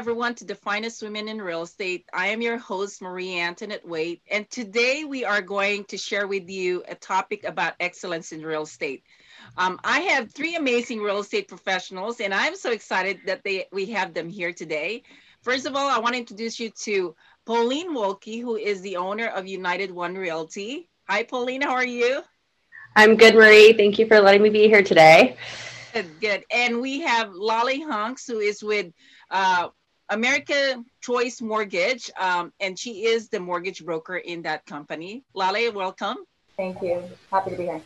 Everyone to the finest women in real estate. I am your host, Marie Antoinette Waite, and today we are going to share with you a topic about excellence in real estate. Um, I have three amazing real estate professionals, and I'm so excited that they we have them here today. First of all, I want to introduce you to Pauline Woelky, who is the owner of United One Realty. Hi, Pauline, how are you? I'm good, Marie. Thank you for letting me be here today. Good, good. And we have Laleh Hanks, who is with uh, American Choice Mortgage, um, and she is the mortgage broker in that company. Laleh, welcome. Thank you. Happy to be here.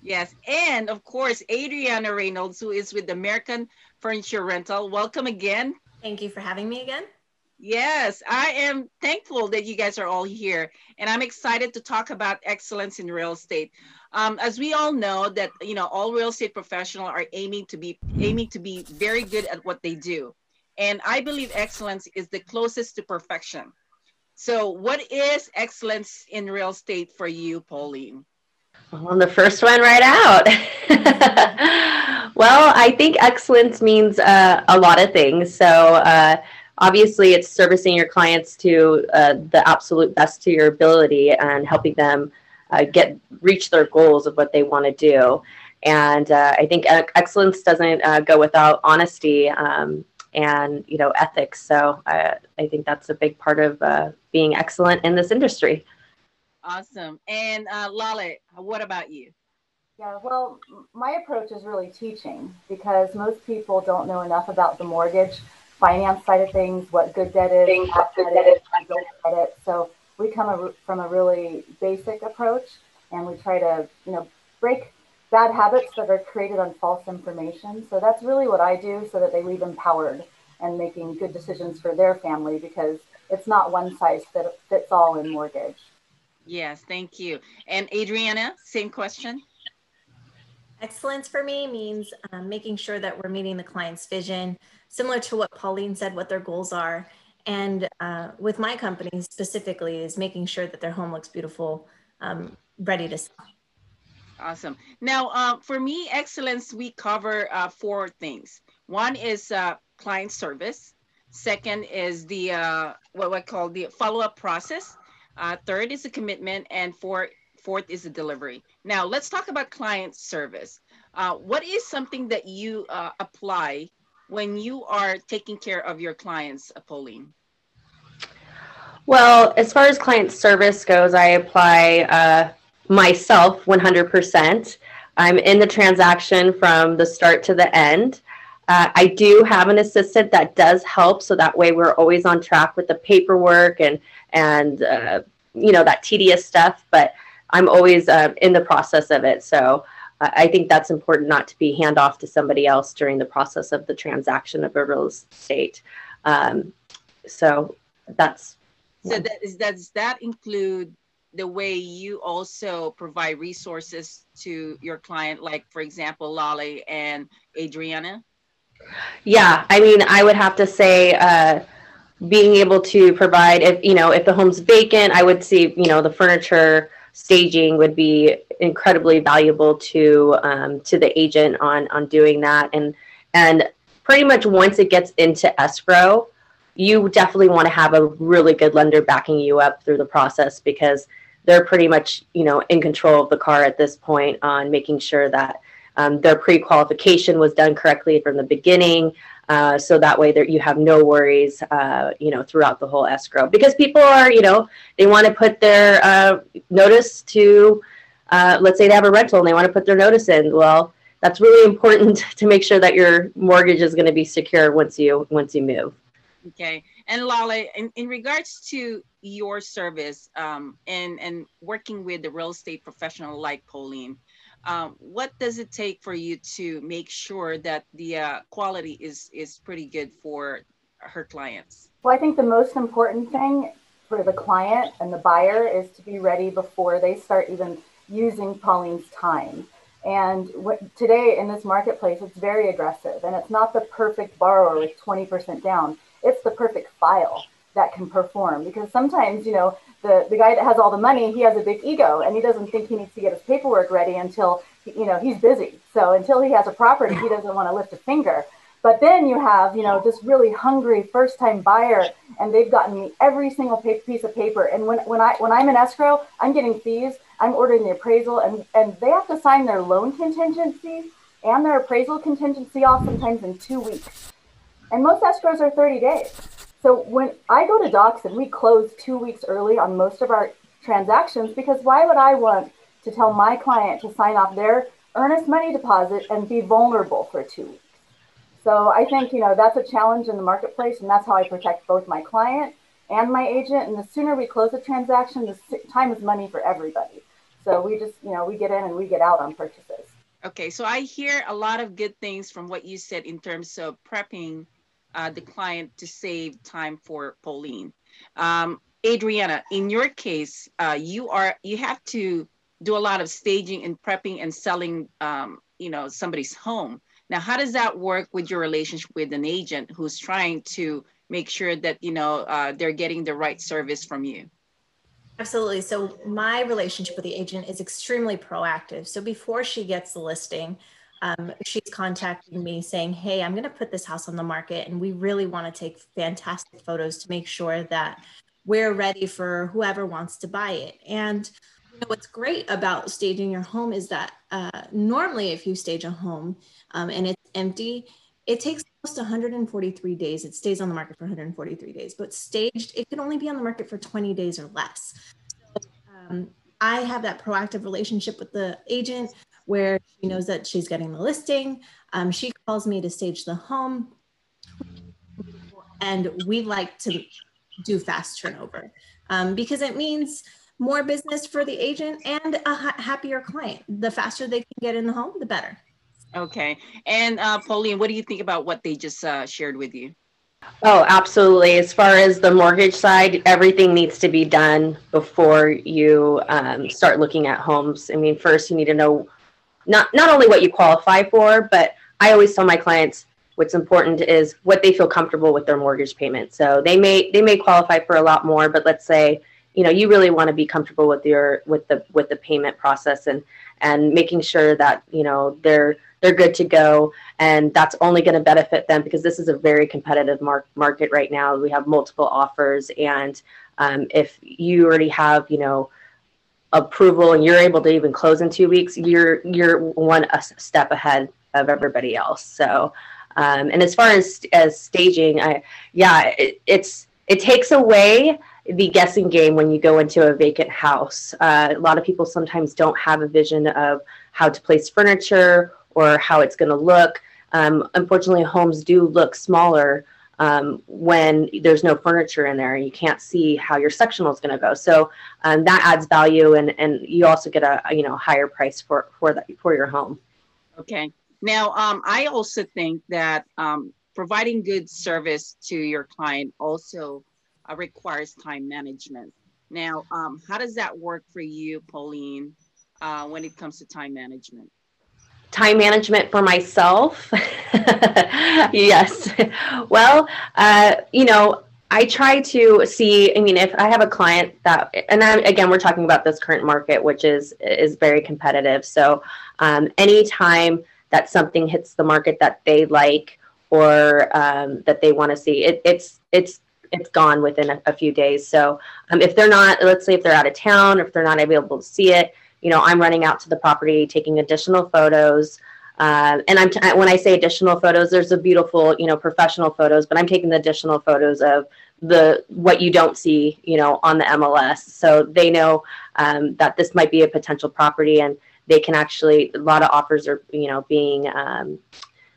Yes, and of course, Adriana Reynolds, who is with American Furniture Rental. Welcome again. Thank you for having me again. Yes, I am thankful that you guys are all here, and I'm excited to talk about excellence in real estate. Um, as we all know, that you know, all real estate professionals are aiming to be aiming to be very good at what they do. And I believe excellence is the closest to perfection. So, what is excellence in real estate for you, Pauline? Well, the first one right out. well, I think excellence means uh, a lot of things. So, uh, obviously, it's servicing your clients to uh, the absolute best to your ability and helping them uh, get reach their goals of what they want to do. And uh, I think excellence doesn't uh, go without honesty. Um, and you know ethics. So I, I think that's a big part of uh, being excellent in this industry. Awesome. And uh, Laleh, what about you? Yeah, well, my approach is really teaching because most people don't know enough about the mortgage finance side of things, what good debt is, bad debt is, credit. So we come a, from a really basic approach, and we try to, you know, break bad habits that are created on false information. So that's really what I do so that they leave empowered and making good decisions for their family because it's not one size that fits all in mortgage. Yes, thank you. And Adriana, same question. Excellence for me means um, making sure that we're meeting the client's vision, similar to what Pauline said, what their goals are. And uh, with my company specifically, is making sure that their home looks beautiful, um, ready to sell. Awesome. Now, uh, for me, excellence, we cover uh, four things. One is uh, client service. Second is the uh, what we call the follow-up process. Uh, third is the commitment, and four, fourth is the delivery. Now, let's talk about client service. Uh, what is something that you apply when you are taking care of your clients, Pauline? Well, as far as client service goes, I apply myself 100%. I'm in the transaction from the start to the end. Uh, I do have an assistant that does help, so that way we're always on track with the paperwork and and uh, you know that tedious stuff. But I'm always uh, in the process of it, so I think that's important not to be hand off to somebody else during the process of the transaction of a real estate. Um, so that's. So that is, does that include the way you also provide resources to your client, like for example, Laleh and Adriana? Yeah, I mean, I would have to say, uh, being able to provide if you know if the home's vacant, I would see you know the furniture staging would be incredibly valuable to um, to the agent on on doing that and and pretty much once it gets into escrow you definitely want to have a really good lender backing you up through the process because they're pretty much you know in control of the car at this point on making sure that um, their pre-qualification was done correctly from the beginning uh, so that way that you have no worries uh, you know throughout the whole escrow. Because people are you know they want to put their uh, notice to uh, let's say they have a rental and they want to put their notice in. Well that's really important to make sure that your mortgage is going to be secure once you once you move okay and Laleh, in, in regards to your service um, and, and working with the real estate professional like Pauline, um, what does it take for you to make sure that the uh, quality is, is pretty good for her clients? Well, I think the most important thing for the client and the buyer is to be ready before they start even using Pauline's time. And what, today in this marketplace, it's very aggressive and it's not the perfect borrower with 20% down it's the perfect file that can perform because sometimes you know the the guy that has all the money he has a big ego and he doesn't think he needs to get his paperwork ready until you know he's busy so until he has a property he doesn't want to lift a finger But then you have, you know, just really hungry first time buyer and they've gotten me every single piece of paper. And when, when I when I'm in escrow, I'm getting fees, I'm ordering the appraisal and, and they have to sign their loan contingency and their appraisal contingency off sometimes in two weeks. And most escrows are 30 days. So when I go to Docs and we close two weeks early on most of our transactions, because why would I want to tell my client to sign off their earnest money deposit and be vulnerable for two weeks? So I think, you know, that's a challenge in the marketplace, and that's how I protect both my client and my agent. And the sooner we close a transaction, the time is money for everybody. So we just, you know, we get in and we get out on purchases. Okay, so I hear a lot of good things from what you said in terms of prepping uh, the client to save time for Pauline. Um, Adriana, in your case, uh, you are you have to do a lot of staging and prepping and selling, um, you know, somebody's home. Now, how does that work with your relationship with an agent who's trying to make sure that you know uh, they're getting the right service from you? Absolutely. So my relationship with the agent is extremely proactive. So before she gets the listing, um, she's contacting me saying, Hey, I'm going to put this house on the market and we really want to take fantastic photos to make sure that we're ready for whoever wants to buy it. And you know, what's great about staging your home is that uh, normally, if you stage a home um, and it's empty, it takes almost 143 days. It stays on the market for 143 days, but staged, it can only be on the market for 20 days or less. So, um, I have that proactive relationship with the agent where she knows that she's getting the listing. Um, she calls me to stage the home. And we like to do fast turnover um, because it means more business for the agent and a ha- happier client. The faster they can get in the home, the better. Okay. And uh, Pauline, what do you think about what they just uh, shared with you? Oh, absolutely. As far as the mortgage side, everything needs to be done before you um, start looking at homes. I mean, first you need to know not not only what you qualify for, but I always tell my clients what's important is what they feel comfortable with their mortgage payment. So they may they may qualify for a lot more, but let's say you know you really want to be comfortable with your with the with the payment process and and making sure that you know they're they're good to go and that's only going to benefit them because this is a very competitive mar- market right now we have multiple offers and um, if you already have you know approval and you're able to even close in two weeks, you're you're one step ahead of everybody else. So, um, and as far as as staging, I yeah, it, it's it takes away the guessing game when you go into a vacant house. Uh, a lot of people sometimes don't have a vision of how to place furniture or how it's going to look. Um, unfortunately, homes do look smaller um, when there's no furniture in there and you can't see how your sectional is going to go. So um, that adds value, and and you also get a you know higher price for for that for your home. Okay. Now, um, I also think that um, providing good service to your client also uh, requires time management. Now, um, how does that work for you, Pauline, uh, when it comes to time management? Time management for myself? Yes. Well uh, you know i try to see i mean if i have a client that and I, again we're talking about this current market which is is very competitive. So um, anytime that something hits the market that they like or um, that they want to see it, it's it's it's gone within a, a few days. So um, if they're not let's say if they're out of town or if they're not able to see it you know, I'm running out to the property, taking additional photos. Uh, and I'm t- when I say additional photos, there's a beautiful, you know, professional photos, but I'm taking the additional photos of the what you don't see, you know, on the MLS. So they know um, that this might be a potential property, and they can actually a lot of offers are, you know, being um,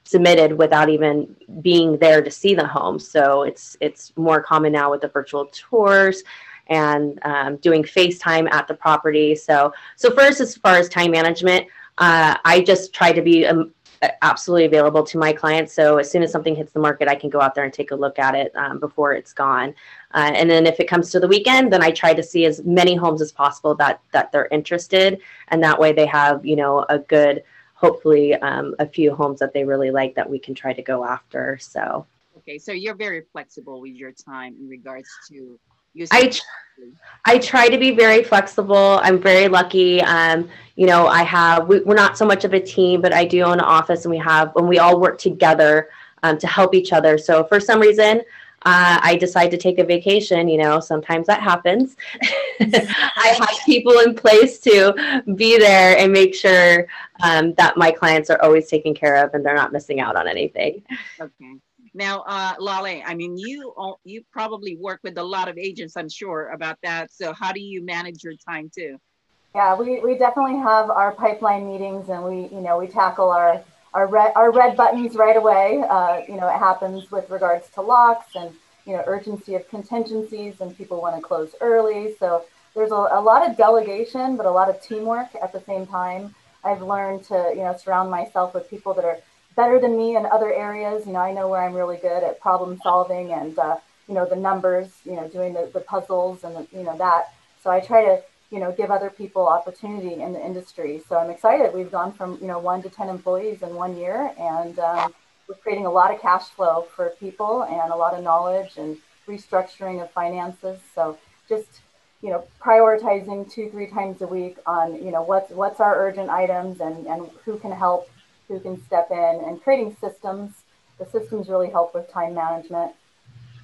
submitted without even being there to see the home. So it's it's more common now with the virtual tours and um, doing FaceTime at the property. So, so first, as far as time management, uh, I just try to be um, absolutely available to my clients. So as soon as something hits the market, I can go out there and take a look at it um, before it's gone. Uh, and then if it comes to the weekend, then I try to see as many homes as possible that that they're interested, and that way they have you know a good, hopefully um, a few homes that they really like that we can try to go after. So. Okay, so you're very flexible with your time in regards to I, I try to be very flexible. I'm very lucky. Um, you know, I have, we, are not so much of a team, but I do own an office and we have, when we all work together, um, to help each other. So for some reason, uh, I decide to take a vacation, you know, sometimes that happens. I have people in place to be there and make sure um, that my clients are always taken care of and they're not missing out on anything. Okay. Now, uh, Laleh, I mean, you you probably work with a lot of agents, I'm sure, about that. So how do you manage your time too? Yeah, we, we definitely have our pipeline meetings and we, you know, we tackle our our red our red buttons right away. Uh, you know, it happens with regards to locks and you know urgency of contingencies and people want to close early. So there's a, a lot of delegation, but a lot of teamwork at the same time. I've learned to you know surround myself with people that are better than me in other areas. You know, I know where I'm really good at problem solving and uh, you know the numbers. You know, doing the, the puzzles and the, you know that. So I try to you know give other people opportunity in the industry. So I'm excited. We've gone from you know one to ten employees in one year, and um, we're creating a lot of cash flow for people and a lot of knowledge and restructuring of finances. So just you know prioritizing two three times a week on you know what's what's our urgent items and and who can help who can step in and creating systems. The systems really help with time management.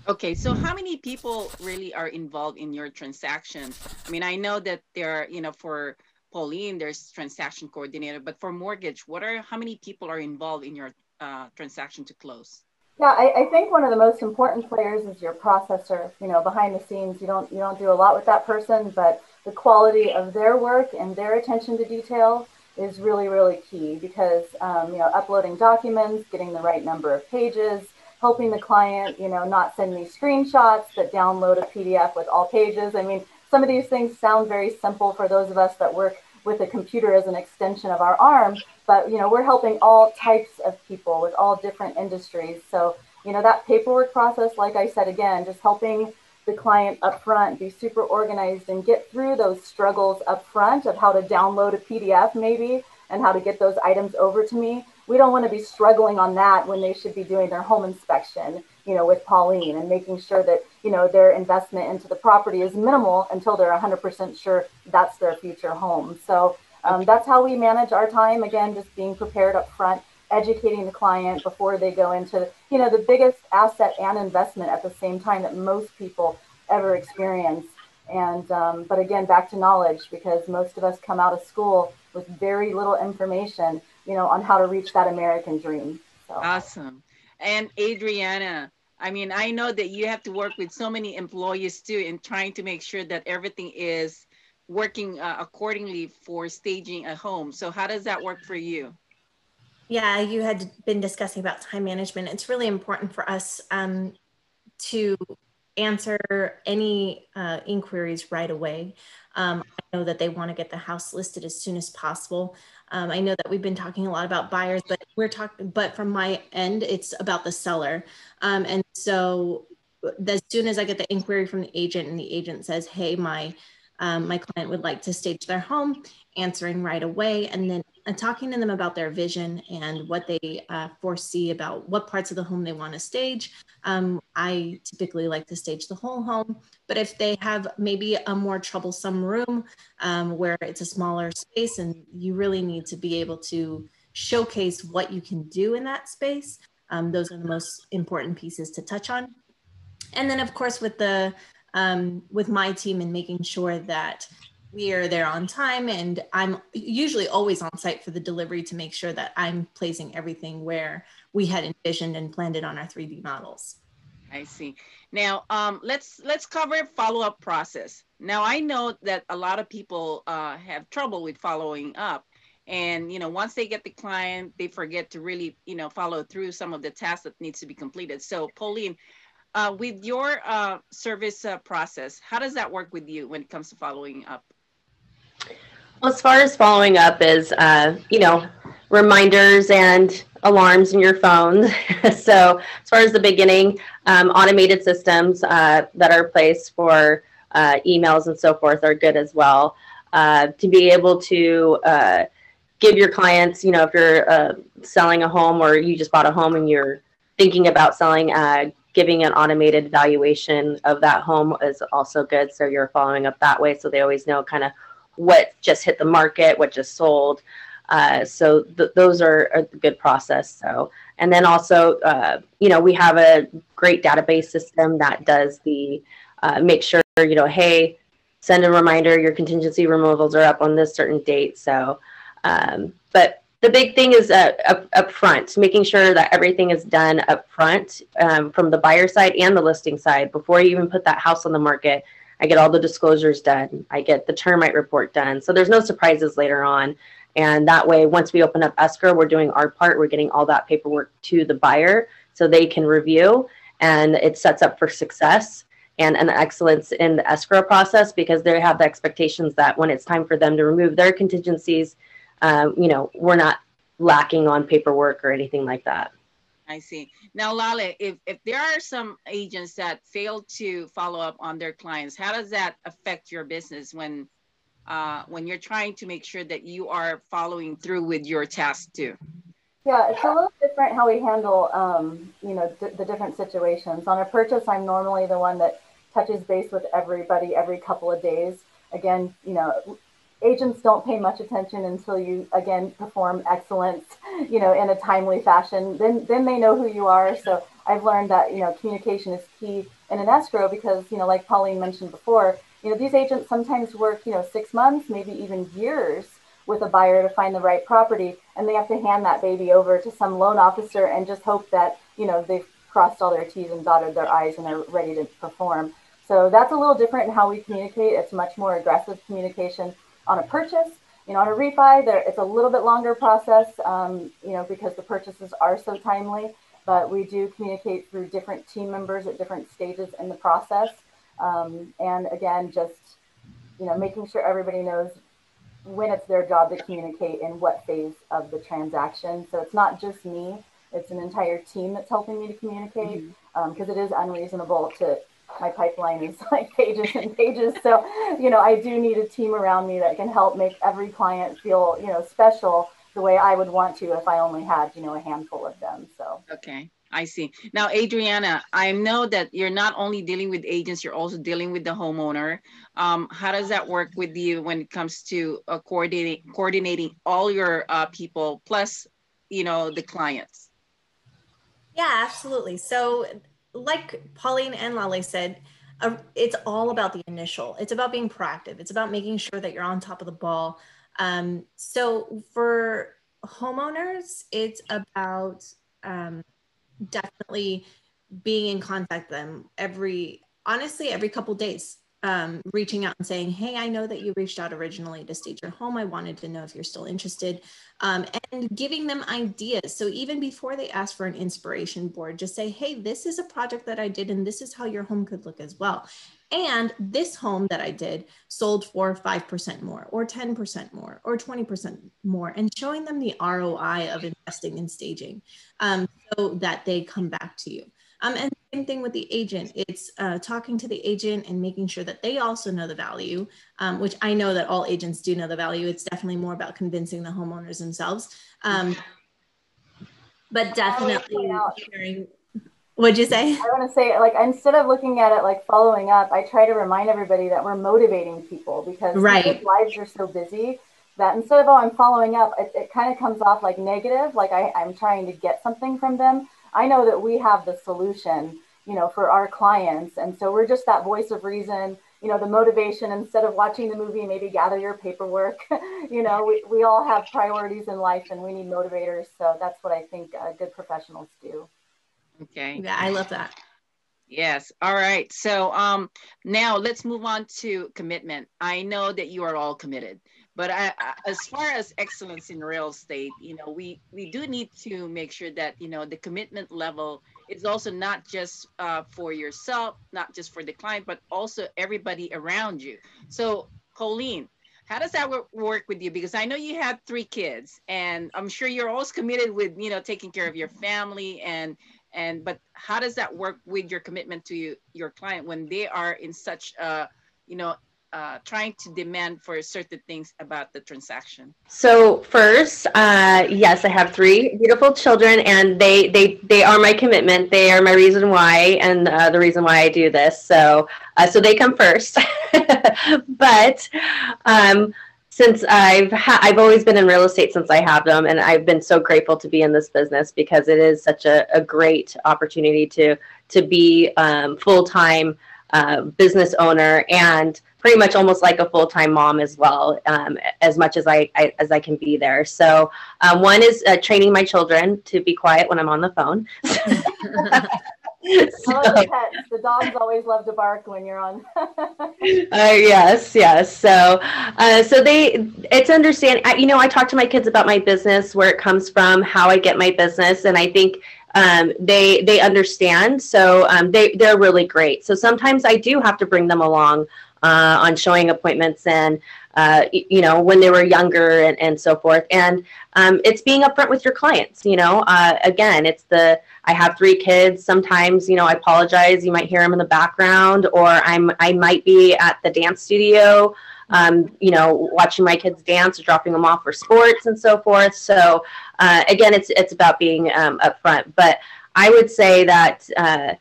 Okay, so how many people really are involved in your transaction? I mean, I know that there are, you know, for Pauline, there's transaction coordinator, but for mortgage, what are how many people are involved in your uh, transaction to close? Yeah, I, I, think one of the most important players is your processor. You know, behind the scenes, you don't you don't do a lot with that person, but the quality of their work and their attention to detail is really, really key because, um, you know, uploading documents, getting the right number of pages, helping the client, you know, not send me screenshots, but download a PDF with all pages. I mean, some of these things sound very simple for those of us that work with a computer as an extension of our arm, but, you know, we're helping all types of people with all different industries. So, you know, that paperwork process, like I said, again, just helping the client up front, be super organized and get through those struggles up front of how to download a PDF maybe and how to get those items over to me. We don't want to be struggling on that when they should be doing their home inspection, you know, with Pauline and making sure that, you know, their investment into the property is minimal until they're 100% sure that's their future home. So um, that's how we manage our time. Again, just being prepared up front educating the client before they go into you know the biggest asset and investment at the same time that most people ever experience. And um, but again back to knowledge because most of us come out of school with very little information you know on how to reach that american dream. So. awesome. And adriana i mean i know that you have to work with so many employees too in trying to make sure that everything is working uh, accordingly for staging a home. So how does that work for you yeah, you had been discussing about time management. It's really important for us um, to answer any uh, inquiries right away. Um, I know that they want to get the house listed as soon as possible. Um, I know that we've been talking a lot about buyers, but we're talking, but from my end, it's about the seller. Um, and so as soon as I get the inquiry from the agent and the agent says, hey, my um, my client would like to stage their home, answering right away, and then uh, talking to them about their vision and what they uh, foresee about what parts of the home they want to stage. Um, I typically like to stage the whole home, but if they have maybe a more troublesome room um, where it's a smaller space and you really need to be able to showcase what you can do in that space, um, those are the most important pieces to touch on. And then, of course, with the um, with my team and making sure that we are there on time and i'm usually always on site for the delivery to make sure that i'm placing everything where we had envisioned and planned it on our 3d models. I see. Now um, let's let's cover follow-up process. Now i know that a lot of people uh, have trouble with following up and you know once they get the client they forget to really you know follow through some of the tasks that needs to be completed. So pauline uh, with your uh, service uh, process, how does that work with you when it comes to following up? Well, as far as following up is, uh, you know, reminders and alarms in your phone. so as far as the beginning, um, automated systems uh, that are placed for uh, emails and so forth are good as well. to be able to give your clients, you know, if you're selling a home or you just bought a home and you're thinking about selling, giving an automated valuation of that home is also good. So you're following up that way. So they always know kind of what just hit the market, what just sold. Uh, so th- those are a good process. So And then also, uh, you know, we have a great database system that does the uh, make sure, you know, hey, send a reminder your contingency removals are up on this certain date. So, um, but the big thing is uh, up, up front, making sure that everything is done up front um, from the buyer side and the listing side before you even put that house on the market. I get all the disclosures done. I get the termite report done. So there's no surprises later on. And that way, once we open up escrow, we're doing our part. We're getting all that paperwork to the buyer so they can review and it sets up for success and an excellence in the escrow process because they have the expectations that when it's time for them to remove their contingencies, um, you know, we're not lacking on paperwork or anything like that. I see. Now, Laleh, if, if there are some agents that fail to follow up on their clients, how does that affect your business when uh, when you're trying to make sure that you are following through with your task too? Yeah, it's a little different how we handle, um, you know, the different situations. On a purchase, I'm normally the one that touches base with everybody every couple of days. Again, you know, agents don't pay much attention until you again perform excellence you know in a timely fashion. Then then they know who you are. So i've learned that you know communication is key in an escrow because you know like pauline mentioned before you know these agents sometimes work you know six months maybe even years with a buyer to find the right property. And they have to hand that baby over to some loan officer and just hope that you know they've crossed all their t's and dotted their i's and they're ready to perform. So that's a little different in how we communicate. It's much more aggressive communication on a purchase. You know, on a refi, there it's a little bit longer process, um, you know, because the purchases are so timely. But we do communicate through different team members at different stages in the process. Um, and again, just you know, making sure everybody knows when it's their job to communicate in what phase of the transaction. So it's not just me; it's an entire team that's helping me to communicate because mm-hmm. um, it is unreasonable to my pipeline is like pages and pages. So, you know, I do need a team around me that can help make every client feel, you know, special the way I would want to if I only had, you know, a handful of them. So, okay. I see. Now, Adriana, I know that you're not only dealing with agents, you're also dealing with the homeowner. Um, how does that work with you when it comes to uh, coordinating coordinating all your uh, people plus, you know, the clients? Yeah, absolutely. So like Pauline and Laleh said, uh, it's all about the initial. It's about being proactive. It's about making sure that you're on top of the ball. Um, so for homeowners, it's about um, definitely being in contact with them every, honestly, every couple days um, reaching out and saying, Hey, I know that you reached out originally to stage your home. I wanted to know if you're still interested, um, and giving them ideas. So even before they ask for an inspiration board, just say, Hey, this is a project that I did, and this is how your home could look as well. And this home that I did sold for 5% more, or 10% more, or 20% more, and showing them the ROI of investing in staging um, so that they come back to you. Um, and same thing with the agent. It's uh, talking to the agent and making sure that they also know the value, um, which I know that all agents do know the value. It's definitely more about convincing the homeowners themselves. Um, but definitely sharing. What'd you say? I want to say, like, instead of looking at it like following up, I try to remind everybody that we're motivating people because right. lives are so busy that instead of, oh, I'm following up, it, it kind of comes off like negative, like I, I'm trying to get something from them I know that we have the solution, you know, for our clients. And so we're just that voice of reason, you know, the motivation instead of watching the movie, maybe gather your paperwork. you know, we, we all have priorities in life and we need motivators. So that's what I think uh, good professionals do. Okay. Yeah, I love that. Yes. All right. So um, now let's move on to commitment. I know that you are all committed. But I, as far as excellence in real estate, you know, we we do need to make sure that you know the commitment level is also not just uh, for yourself, not just for the client, but also everybody around you. So, Colleen, how does that work with you? Because I know you have three kids, and I'm sure you're always committed with you know taking care of your family and and but how does that work with your commitment to you, your client when they are in such a you know uh, trying to demand for certain things about the transaction? So first, uh, yes, I have three beautiful children, and they they they are my commitment. They are my reason why, and uh, the reason why I do this. So uh, so they come first, but. Um, since I've ha- I've always been in real estate since I have them, and I've been so grateful to be in this business because it is such a, a great opportunity to to be um, full time uh, business owner and pretty much almost like a full time mom as well, um, as much as I, I, as I can be there. So um, one is uh, training my children to be quiet when I'm on the phone. so, the pets. The dogs always love to bark when you're on. uh, yes, yes. So, uh, so they, it's understand. You know, I talk to my kids about my business, where it comes from, how I get my business, and I think um, they they understand. So um, they they're really great. So sometimes I do have to bring them along uh, on showing appointments and uh, you know when they were younger and, and so forth. And um, it's being upfront with your clients. You know, uh, again, it's the I have three kids. Sometimes, you know, I apologize. You might hear them in the background, or I'm I might be at the dance studio, um, you know, watching my kids dance, or dropping them off for sports and so forth. So, uh, again, it's it's about being um, upfront. But I would say that. Uh,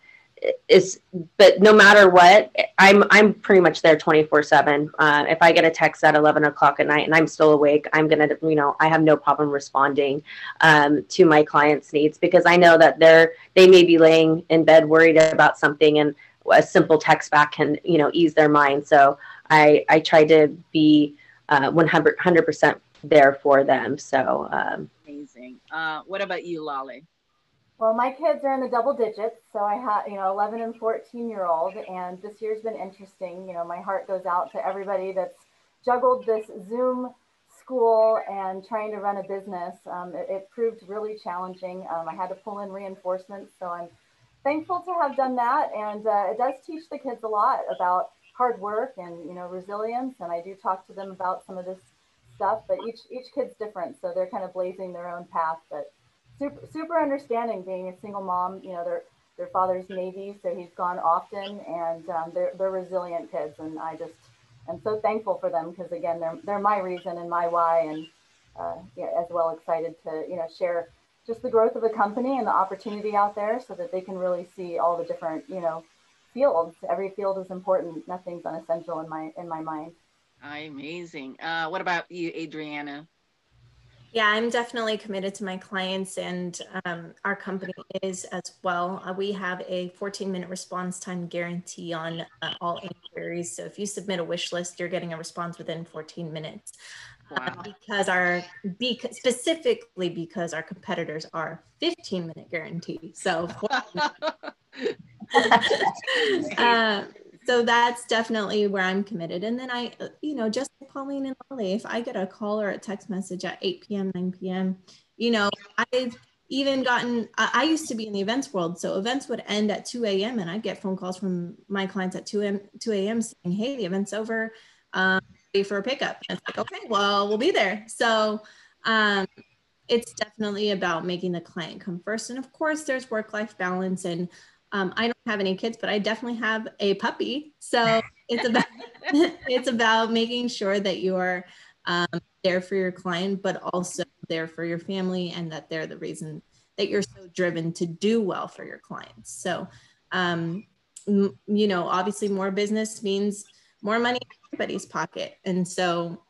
is but no matter what i'm i'm pretty much there 24 uh, 7 if i get a text at 11 o'clock at night and i'm still awake i'm gonna you know i have no problem responding um, to my clients needs because i know that they're they may be laying in bed worried about something and a simple text back can you know ease their mind. So i i try to be uh, 100 percent there for them. So um, amazing. Uh, what about you laleh well, my kids are in the double digits. So I have, you know, 11 and 14 year old. And this year's been interesting. You know, my heart goes out to everybody that's juggled this Zoom school and trying to run a business. Um, it, it, proved really challenging. Um, I had to pull in reinforcements. So I'm thankful to have done that. And uh, it does teach the kids a lot about hard work and, you know, resilience. And I do talk to them about some of this stuff, but each, each kid's different. So they're kind of blazing their own path. But super super understanding being a single mom. You know, their their father's Navy, so he's gone often, and um, they're they're resilient kids, and I just am so thankful for them because again, they're they're my reason and my why, and uh, yeah, as well excited to you know share just the growth of the company and the opportunity out there, so that they can really see all the different you know fields. Every field is important. Nothing's unessential in my in my mind. Amazing. Uh, what about you, Adriana? Yeah, I'm definitely committed to my clients, and um, our company is as well. Uh, we have a 14 minute response time guarantee on uh, all inquiries. So if you submit a wish list, you're getting a response within 14 minutes. Uh, wow. Uh, because our because specifically because our competitors are 15 minute guarantee. So. uh, so that's definitely where I'm committed. And then I, you know, just like Pauline and Laleh, if I get a call or a text message at 8 p.m., 9 p.m., you know, I've even gotten, I, used to be in the events world. So events would end at 2 a.m. and I'd get phone calls from my clients at 2 a.m. 2 a.m. saying, hey, the event's over, um, ready for a pickup. And it's like, okay, well, we'll be there. So um, it's definitely about making the client come first. And of course, there's work life balance and um, I don't have any kids, but I definitely have a puppy. So it's about it's about making sure that you're um, there for your client, but also there for your family, and that they're the reason that you're so driven to do well for your clients. So, um, m- you know, obviously, more business means more money in everybody's pocket, and so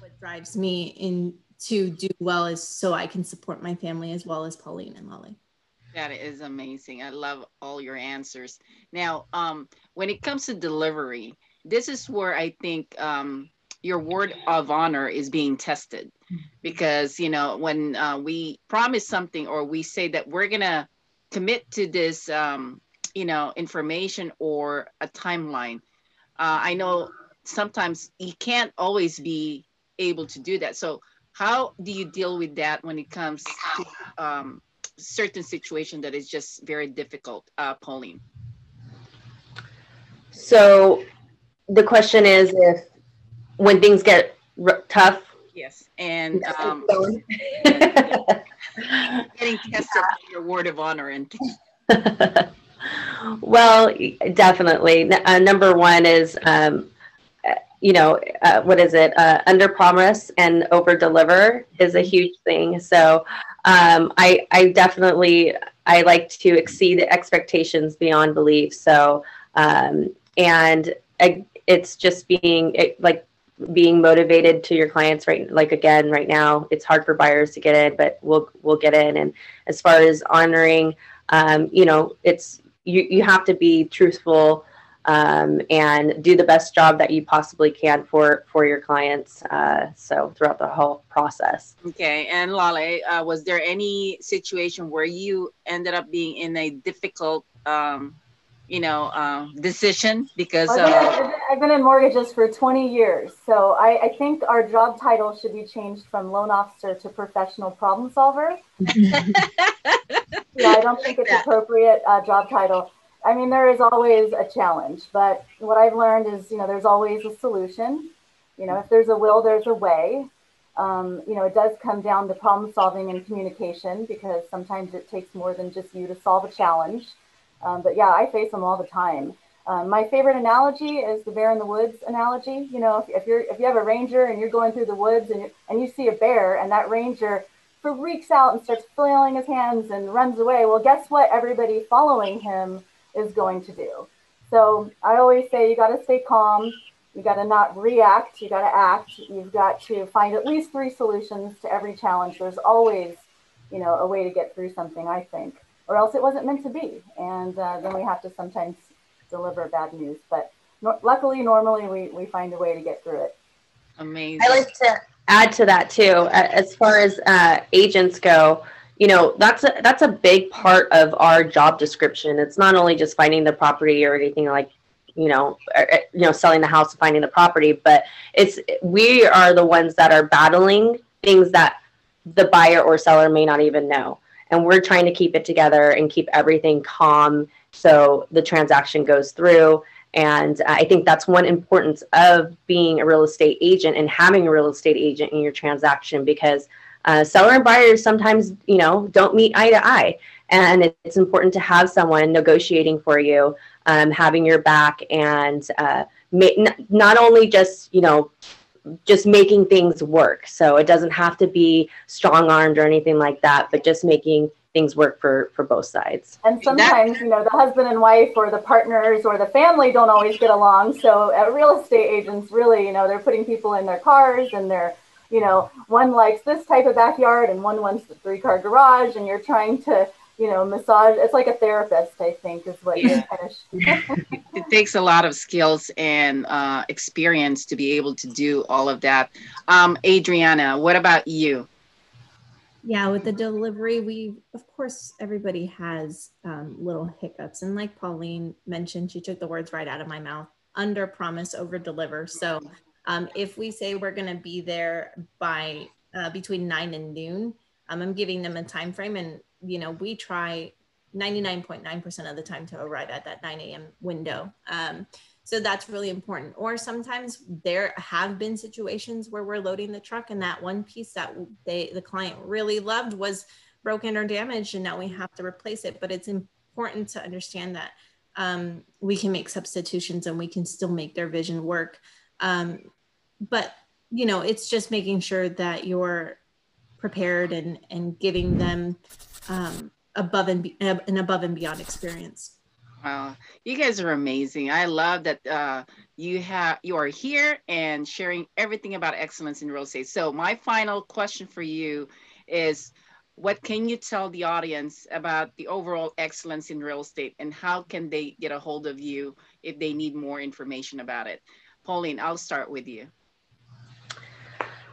what drives me in to do well is so I can support my family as well as Pauline and Laleh. That is amazing. I love all your answers. Now, um, when it comes to delivery, this is where I think um, your word of honor is being tested because, you know, when uh, we promise something or we say that we're going to commit to this, um, you know, information or a timeline, uh, I know sometimes you can't always be able to do that. So, how do you deal with that when it comes to um, certain situation that is just very difficult, uh, Pauline? So the question is if when things get tough. Yes, and um, getting tested on your word of honor and. well, definitely. Uh, number one is, um, you know, uh, what is it? Uh, under promise and over deliver is a huge thing. So um, I, I definitely I like to exceed the expectations beyond belief. So um, and I, it's just being it, like being motivated to your clients right like again right now it's hard for buyers to get in but we'll we'll get in and as far as honoring um, you know it's you you have to be truthful um, and do the best job that you possibly can for for your clients uh, so throughout the whole process okay and laleh uh, was there any situation where you ended up being in a difficult um, you know, uh, decision because I've been, uh, I've been in mortgages for 20 years. So I, I, think our job title should be changed from loan officer to professional problem solver. yeah, I don't think it's appropriate uh, job title. I mean, there is always a challenge, but what I've learned is, you know, there's always a solution. You know, if there's a will, there's a way. Um, you know, it does come down to problem solving and communication because sometimes it takes more than just you to solve a challenge. Um, but yeah, I face them all the time. Um, my favorite analogy is the bear in the woods analogy. You know, if, if, you're if you have a ranger and you're going through the woods and and you see a bear and that ranger freaks out and starts flailing his hands and runs away, well, guess what? Everybody following him is going to do. So I always say you got to stay calm. You got to not react. You got to act. You've got to find at least three solutions to every challenge. There's always, you know, a way to get through something. I think or else it wasn't meant to be. And uh, then we have to sometimes deliver bad news. But no, luckily, normally we, we find a way to get through it. Amazing. I like to add to that too. As far as uh, agents go, you know that's a that's a big part of our job description. It's not only just finding the property or anything like you know or, you know selling the house and finding the property, but it's we are the ones that are battling things that the buyer or seller may not even know and we're trying to keep it together and keep everything calm so the transaction goes through and i think that's one importance of being a real estate agent and having a real estate agent in your transaction because uh, seller and buyers sometimes you know don't meet eye to eye and it's important to have someone negotiating for you um, having your back and uh, ma- not only just you know just making things work. So it doesn't have to be strong armed or anything like that, but just making things work for for both sides. And sometimes, you know, the husband and wife or the partners or the family don't always get along. So uh, real estate agents really, you know, they're putting people in their cars and they're, you know, one likes this type of backyard and one wants the three car garage and you're trying to you know, massage. It's like a therapist, I think, is what you're it takes a lot of skills and uh, experience to be able to do all of that. Um, Adriana, what about you? Yeah, with the delivery, we, of course, everybody has um, little hiccups. And like Pauline mentioned, she took the words right out of my mouth under promise, over deliver. So um, if we say we're going to be there by uh, between nine and noon, um, I'm giving them a time frame and you know, we try 99.9% of the time to arrive at that 9 a.m. window. Um, so that's really important. Or sometimes there have been situations where we're loading the truck and that one piece that they the client really loved was broken or damaged, and now we have to replace it. But it's important to understand that um, we can make substitutions and we can still make their vision work. Um, but you know, it's just making sure that you're prepared and and giving them um, above and be, an above and beyond experience. Wow, you guys are amazing. I love that uh, you have you are here and sharing everything about excellence in real estate. So my final question for you is what can you tell the audience about the overall excellence in real estate and how can they get a hold of you if they need more information about it? Pauline, I'll start with you.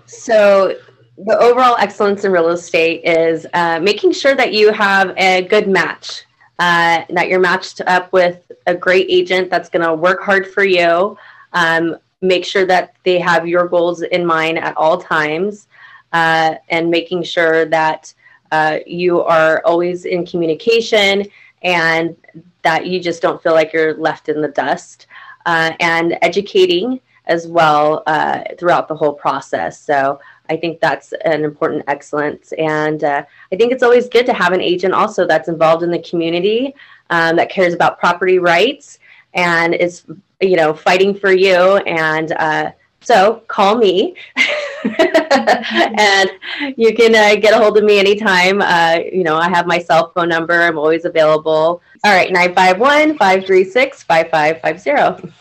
So the overall excellence in real estate is uh, making sure that you have a good match, uh, that you're matched up with a great agent that's going to work hard for you. Um, make sure that they have your goals in mind at all times, uh, and making sure that uh, you are always in communication and that you just don't feel like you're left in the dust, uh, and educating as well uh, throughout the whole process. So I think that's an important excellence. And uh, I think it's always good to have an agent also that's involved in the community, um, that cares about property rights and is, you know, fighting for you. And uh, so call me. and you can uh, get a hold of me anytime. Uh, you know, I have my cell phone number. I'm always available. All right, 951 536 5550.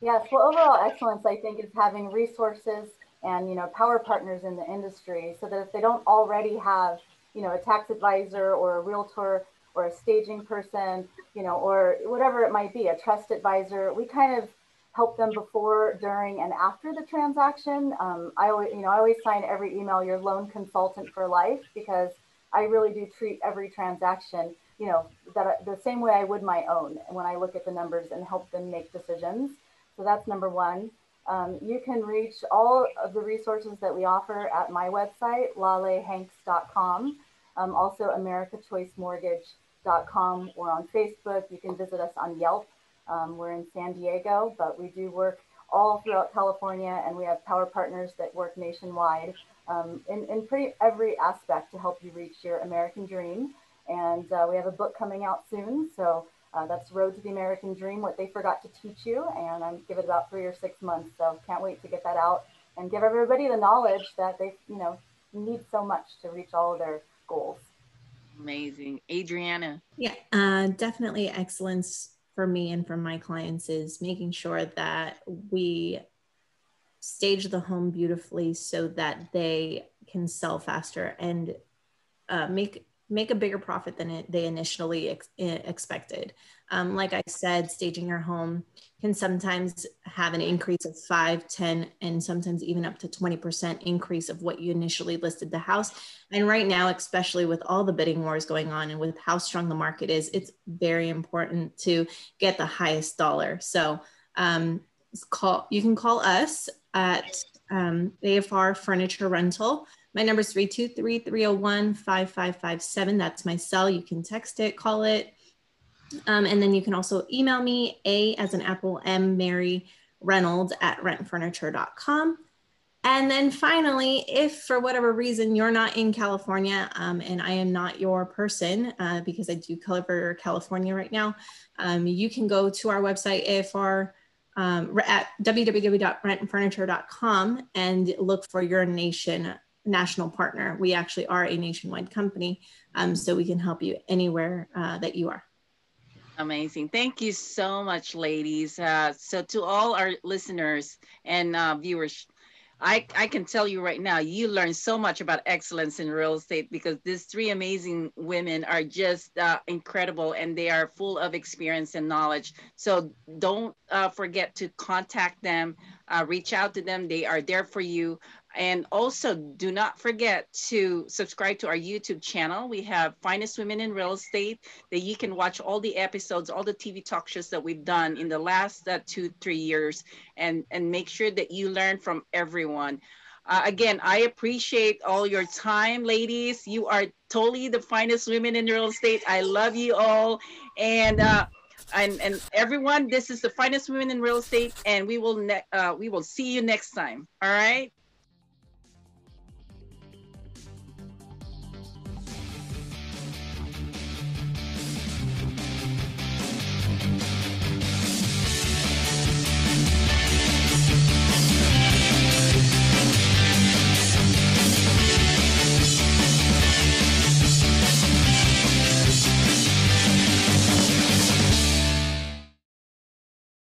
Yes, well, overall excellence, I think, is having resources and you know power partners in the industry, so that if they don't already have you know a tax advisor or a realtor or a staging person, you know, or whatever it might be, a trust advisor, we kind of help them before, during, and after the transaction. Um, I always, you know, I always sign every email your loan consultant for life because I really do treat every transaction, you know, that the same way I would my own when I look at the numbers and help them make decisions. So that's number one. Um, you can reach all of the resources that we offer at my website, lalehanks.com. Um, also, americachoicemortgage.com. We're on Facebook. You can visit us on Yelp. Um, we're in San Diego, but we do work all throughout California, and we have power partners that work nationwide um, in, in pretty every aspect to help you reach your American dream. And uh, we have a book coming out soon, so uh, that's Road to the American Dream: What They Forgot to Teach You, and I'm give it about three or six months. So can't wait to get that out and give everybody the knowledge that they, you know, need so much to reach all of their goals. Amazing, Adriana. Yeah, uh, definitely excellence for me and for my clients is making sure that we stage the home beautifully so that they can sell faster and uh, make make a bigger profit than it, they initially ex- expected. Um, like I said, staging your home can sometimes have an increase of 5, 10, and sometimes even up to 20% increase of what you initially listed the house. And right now, especially with all the bidding wars going on and with how strong the market is, it's very important to get the highest dollar. So um, call you can call us at um, AFR Furniture Rental. My number is 323 301 5557. That's my cell. You can text it, call it. Um, and then you can also email me, A as an Apple, M Mary Reynolds at rentfurniture.com. And then finally, if for whatever reason you're not in California um, and I am not your person, uh, because I do cover California right now, um, you can go to our website, AFR um, at www.rentfurniture.com and look for your nation national partner. We actually are a nationwide company, um, so we can help you anywhere uh, that you are. Amazing. Thank you so much, ladies. Uh, so, to all our listeners and uh, viewers, I, I can tell you right now, you learn so much about excellence in real estate because these three amazing women are just uh, incredible and they are full of experience and knowledge. So don't uh, forget to contact them, uh, reach out to them. They are there for you. And also, do not forget to subscribe to our YouTube channel. We have Finest Women in Real Estate that you can watch all the episodes, all the TV talk shows that we've done in the last uh, two, three years, and, and make sure that you learn from everyone. Uh, again, I appreciate all your time, ladies. You are totally the finest women in real estate. I love you all. And uh, and and everyone, this is the finest women in real estate, and we will ne- uh, we will see you next time. All right.